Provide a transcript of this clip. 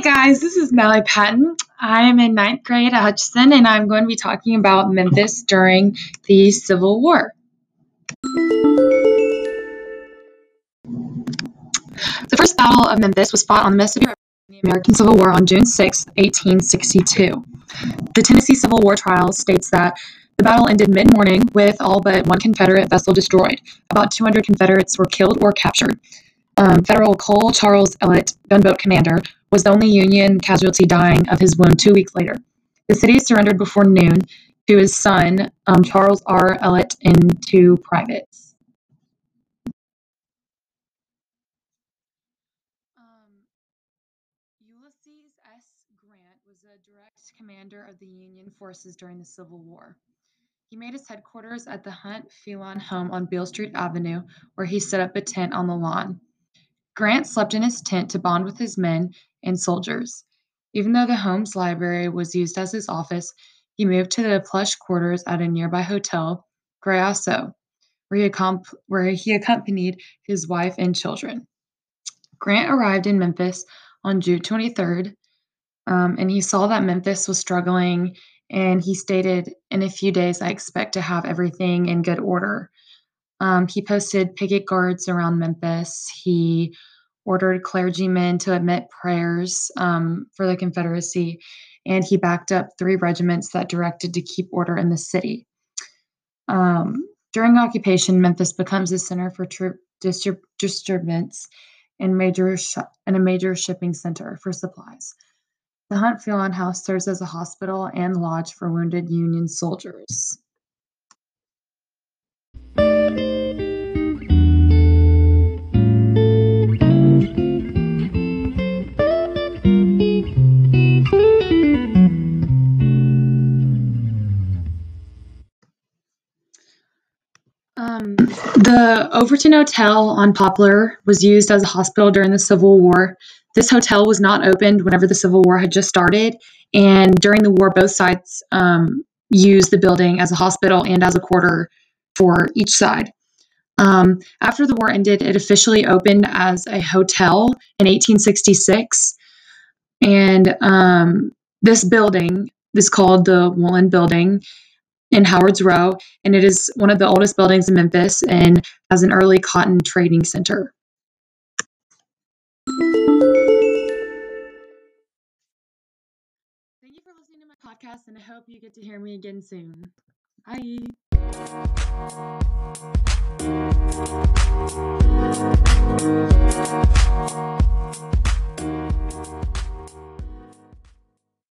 guys, this is Melly Patton. I'm in ninth grade at Hutchinson, and I'm going to be talking about Memphis during the Civil War. The first Battle of Memphis was fought on the Mississippi River in the American Civil War on June 6, 1862. The Tennessee Civil War trial states that the battle ended mid-morning with all but one Confederate vessel destroyed. About 200 Confederates were killed or captured. Um, Federal Cole Charles Ellet, gunboat commander, was the only Union casualty dying of his wound two weeks later. The city surrendered before noon to his son, um, Charles R. Ellet, and two privates. Um, Ulysses S. Grant was a direct commander of the Union forces during the Civil War. He made his headquarters at the Hunt Phelan home on Beale Street Avenue, where he set up a tent on the lawn. Grant slept in his tent to bond with his men and soldiers. Even though the home's library was used as his office, he moved to the plush quarters at a nearby hotel, Ousel, where he, accom- where he accompanied his wife and children. Grant arrived in Memphis on June 23rd, um, and he saw that Memphis was struggling and he stated, In a few days, I expect to have everything in good order. Um, he posted picket guards around Memphis. He ordered clergymen to admit prayers um, for the Confederacy, and he backed up three regiments that directed to keep order in the city. Um, during occupation, Memphis becomes a center for troop distrib- disturbance and major sh- and a major shipping center for supplies. The Hunt Phelan House serves as a hospital and lodge for wounded Union soldiers. Um, the Overton Hotel on Poplar was used as a hospital during the Civil War. This hotel was not opened whenever the Civil War had just started, and during the war, both sides um, used the building as a hospital and as a quarter for each side. Um, after the war ended, it officially opened as a hotel in 1866, and um, this building is called the Woolen Building in Howard's Row, and it is one of the oldest buildings in Memphis and has an early cotton trading center. Thank you for listening to my podcast, and I hope you get to hear me again soon. Bye.